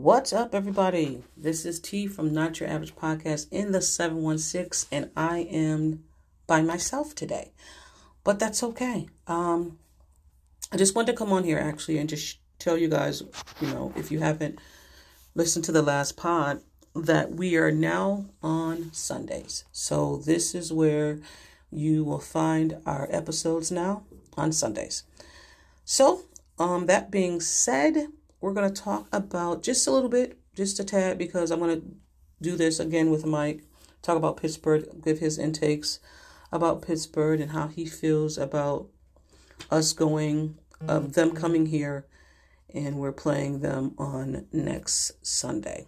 What's up, everybody? This is T from Not Your Average Podcast in the 716, and I am by myself today. But that's okay. Um, I just wanted to come on here actually and just tell you guys, you know, if you haven't listened to the last pod, that we are now on Sundays. So this is where you will find our episodes now on Sundays. So, um, that being said, we're going to talk about just a little bit, just a tad, because I'm going to do this again with Mike. Talk about Pittsburgh, give his intakes about Pittsburgh and how he feels about us going, um, them coming here, and we're playing them on next Sunday.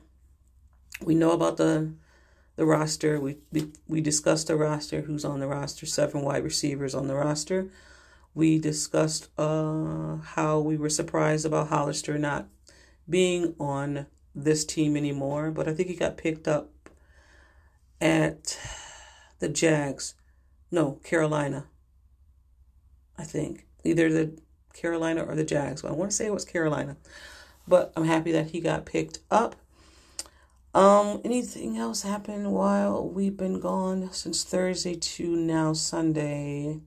We know about the the roster. We, we we discussed the roster, who's on the roster, seven wide receivers on the roster. We discussed uh, how we were surprised about Hollister not being on this team anymore, but I think he got picked up at the Jags. No, Carolina. I think either the Carolina or the Jags. I want to say it was Carolina, but I'm happy that he got picked up. Um, anything else happened while we've been gone since Thursday to now Sunday?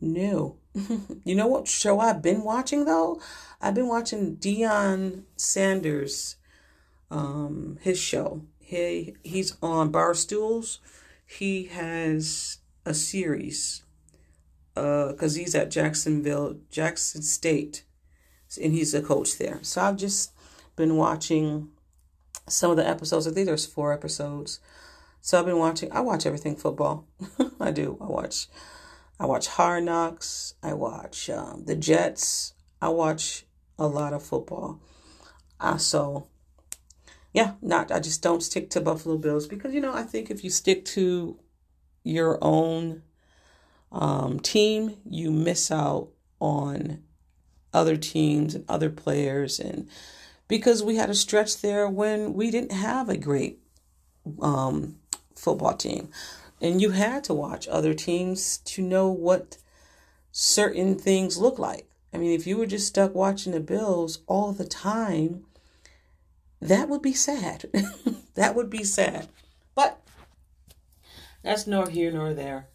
No. you know what show I've been watching though? I've been watching Deion Sanders, um, his show. He he's on Barstools. He has a series, uh, cause he's at Jacksonville, Jackson State, and he's a coach there. So I've just been watching some of the episodes. I think there's four episodes. So I've been watching. I watch everything football. I do. I watch I watch Hard Knocks. I watch um, the Jets. I watch a lot of football. Uh, so, yeah, not I just don't stick to Buffalo Bills because you know I think if you stick to your own um, team, you miss out on other teams and other players, and because we had a stretch there when we didn't have a great um, football team and you had to watch other teams to know what certain things look like. I mean, if you were just stuck watching the Bills all the time, that would be sad. that would be sad. But that's nor here nor there.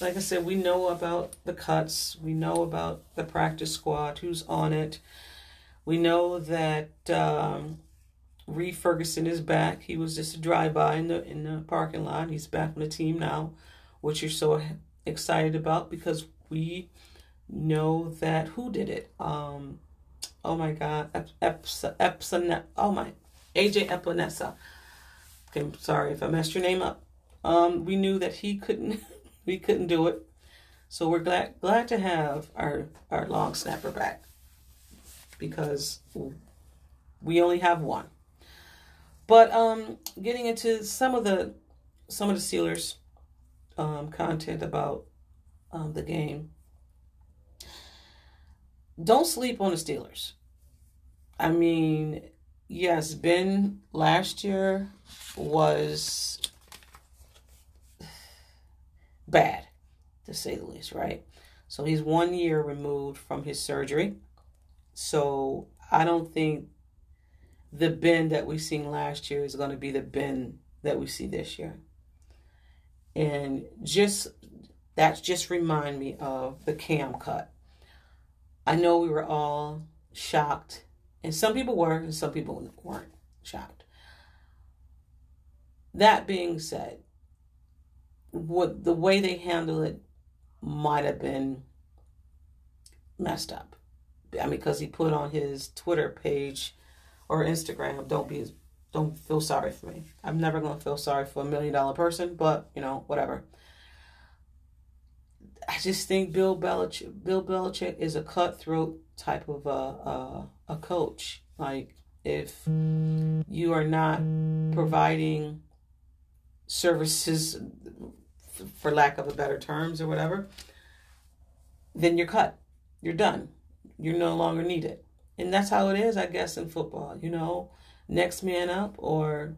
Like I said, we know about the cuts. We know about the practice squad, who's on it. We know that um, Reid Ferguson is back. He was just a drive-by in the in the parking lot. He's back on the team now, which you're so excited about because we know that who did it. Um, oh my God, Epson, oh my, AJ Epenesa. Okay, I'm sorry if I messed your name up. Um, we knew that he couldn't, we couldn't do it, so we're glad glad to have our our long snapper back because we only have one. But um, getting into some of the some of the Steelers um, content about um, the game. Don't sleep on the Steelers. I mean, yes, Ben last year was bad, to say the least, right? So he's one year removed from his surgery. So I don't think the Ben that we've seen last year is going to be the Ben that we see this year. And just that's just remind me of the Cam cut. I know we were all shocked, and some people were, and some people weren't shocked. That being said, what the way they handle it might have been messed up. I mean, because he put on his Twitter page or Instagram, don't be don't feel sorry for me. I'm never gonna feel sorry for a million dollar person, but you know, whatever. I just think Bill Belichick, Bill Belichick is a cutthroat type of a, a, a coach. Like if you are not providing services, for lack of a better terms or whatever, then you're cut. You're done. You're no longer needed. And that's how it is, I guess, in football. You know, next man up, or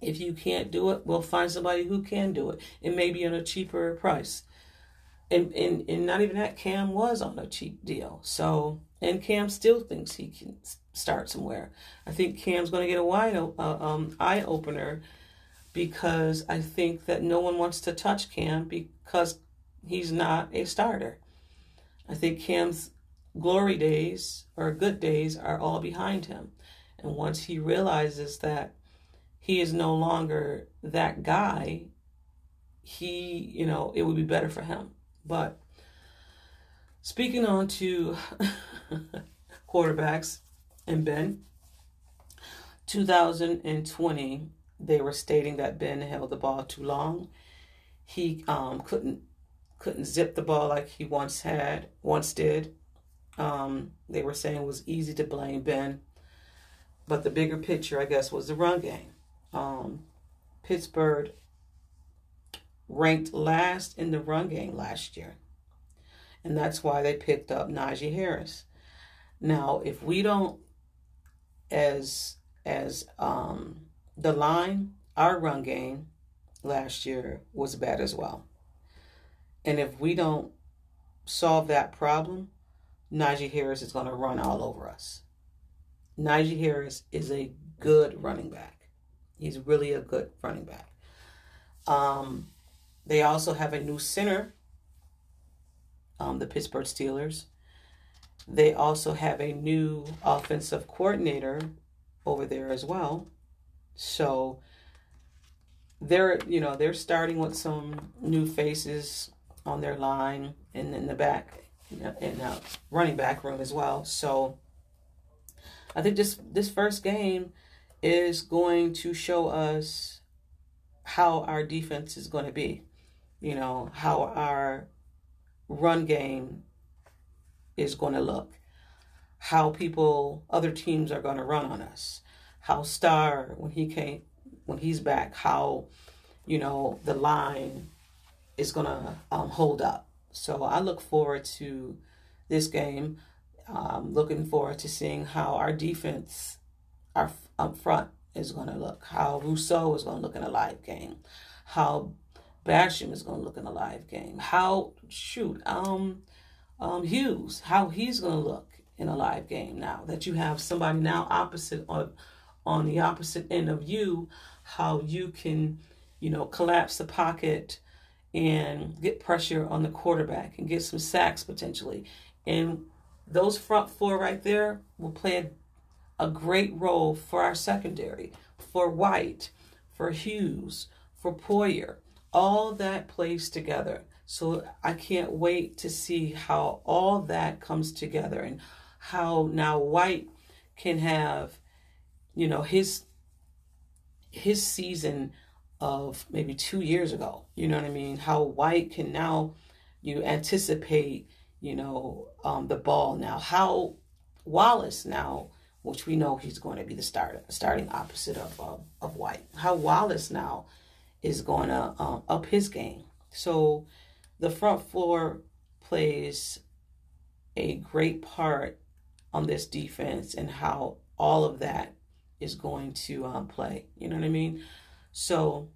if you can't do it, we'll find somebody who can do it. It may be on a cheaper price. And, and, and not even that, Cam was on a cheap deal. So, and Cam still thinks he can start somewhere. I think Cam's going to get a wide uh, um, eye opener because I think that no one wants to touch Cam because he's not a starter. I think Cam's glory days or good days are all behind him. And once he realizes that he is no longer that guy, he, you know, it would be better for him. But speaking on to quarterbacks and Ben, 2020, they were stating that Ben held the ball too long. He um, couldn't couldn't zip the ball like he once had, once did. Um, they were saying was easy to blame Ben, but the bigger picture, I guess, was the run game. Um, Pittsburgh ranked last in the run game last year, and that's why they picked up Najee Harris. Now, if we don't, as as um, the line, our run game last year was bad as well. And if we don't solve that problem, Najee Harris is going to run all over us. Najee Harris is a good running back. He's really a good running back. Um, they also have a new center, um, the Pittsburgh Steelers. They also have a new offensive coordinator over there as well. So they're you know they're starting with some new faces on their line and in the back in the running back room as well. So I think this this first game is going to show us how our defense is going to be. You know, how our run game is going to look. How people other teams are going to run on us. How Star when he came when he's back, how you know the line is going to um, hold up. So I look forward to this game. Um, looking forward to seeing how our defense, our up front, is going to look. How Rousseau is going to look in a live game. How Basham is going to look in a live game. How shoot, um, um, Hughes, how he's going to look in a live game now that you have somebody now opposite on on the opposite end of you. How you can, you know, collapse the pocket and get pressure on the quarterback and get some sacks potentially. And those front four right there will play a, a great role for our secondary, for White, for Hughes, for Poyer. All that plays together. So I can't wait to see how all that comes together and how now White can have, you know, his his season of maybe two years ago. You know what I mean? How White can now you anticipate, you know, um, the ball now. How Wallace now, which we know he's going to be the starter, starting opposite of uh, of White. How Wallace now is going to um, up his game. So the front floor plays a great part on this defense and how all of that is going to um, play. You know what I mean? So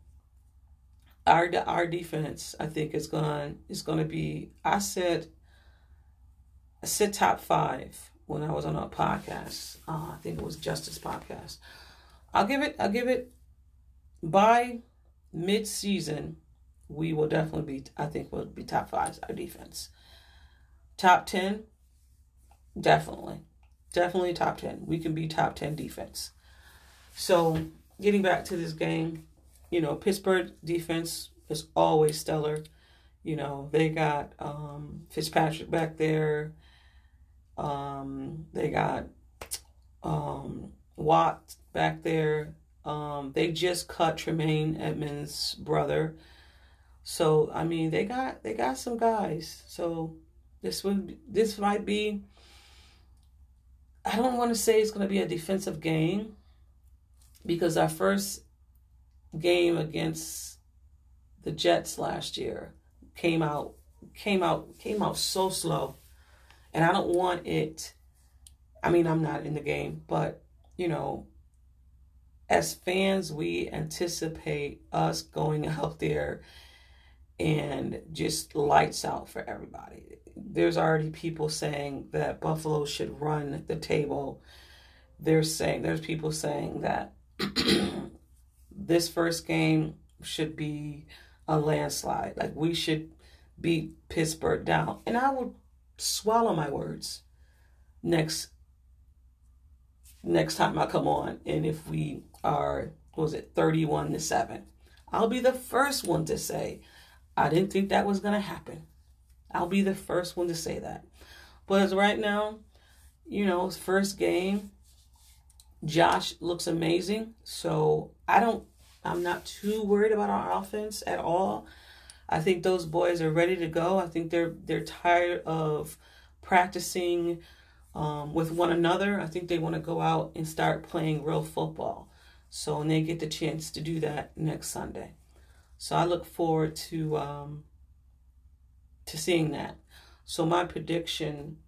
our our defense, I think, is going is going to be. I said, I said top five when I was on a podcast. Uh, I think it was Justice podcast. I'll give it. I'll give it by mid season. We will definitely be. I think we'll be top five. Our defense, top ten, definitely, definitely top ten. We can be top ten defense. So getting back to this game, you know, Pittsburgh defense is always stellar. You know, they got um, Fitzpatrick back there. Um, they got um, Watt back there. Um, they just cut Tremaine Edmunds' brother. So I mean, they got they got some guys. So this would this might be. I don't want to say it's going to be a defensive game because our first game against the Jets last year came out came out came out so slow. And I don't want it I mean, I'm not in the game, but you know, as fans, we anticipate us going out there and just lights out for everybody. There's already people saying that Buffalo should run the table. There's saying there's people saying that this first game should be a landslide. Like we should beat Pittsburgh down. And I will swallow my words next next time I come on. And if we are was it 31 to 7, I'll be the first one to say I didn't think that was to happen. I'll be the first one to say that. But as right now, you know, first game, Josh looks amazing. So I don't, I'm not too worried about our offense at all. I think those boys are ready to go. I think they're they're tired of practicing um, with one another. I think they want to go out and start playing real football. So and they get the chance to do that next Sunday. So I look forward to um, to seeing that. So my prediction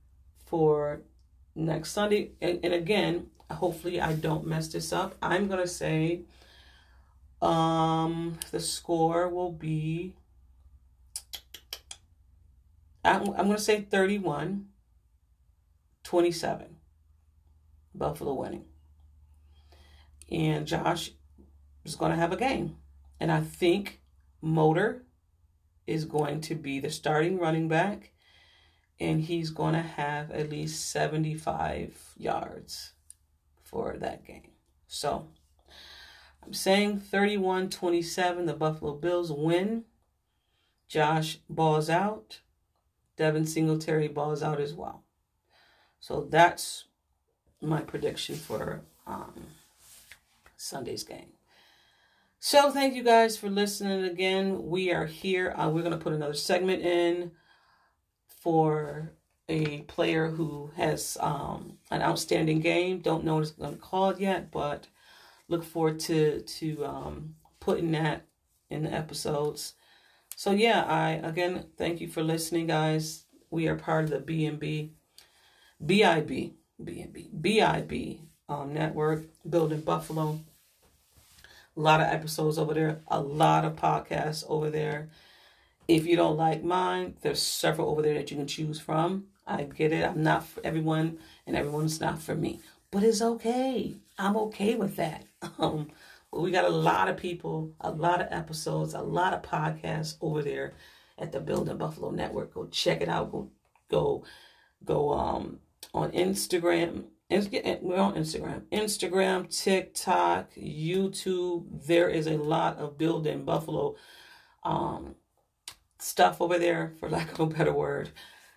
for next Sunday, and, and again, hopefully I don't mess this up. I'm gonna say um the score will be I'm, I'm gonna say 31 27 Buffalo winning. And Josh is going to have a game. And I think Motor is going to be the starting running back. And he's going to have at least 75 yards for that game. So I'm saying 31 27, the Buffalo Bills win. Josh balls out. Devin Singletary balls out as well. So that's my prediction for um, Sunday's game. So thank you guys for listening again. We are here. Uh, we're going to put another segment in for a player who has um, an outstanding game. Don't know what it's going to call yet, but look forward to to um, putting that in the episodes. So yeah, I again thank you for listening, guys. We are part of the BNB, BIB, BNB, BIB um, network, building Buffalo. A lot of episodes over there, a lot of podcasts over there. If you don't like mine, there's several over there that you can choose from. I get it. I'm not for everyone, and everyone's not for me. But it's okay. I'm okay with that. Um, we got a lot of people, a lot of episodes, a lot of podcasts over there at the Building Buffalo Network. Go check it out. Go, go, go. Um, on Instagram. We're on Instagram, Instagram, TikTok, YouTube. There is a lot of Building Buffalo um, stuff over there, for lack of a better word.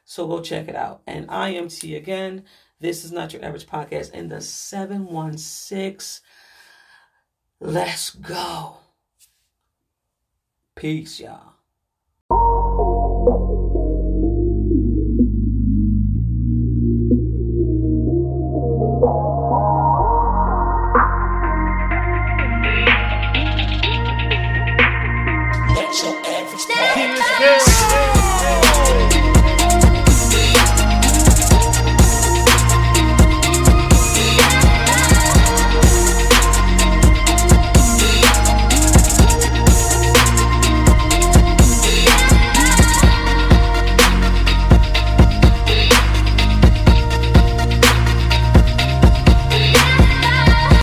So go check it out. And I am T again. This is not your average podcast. And the 716. Let's go. Peace, y'all.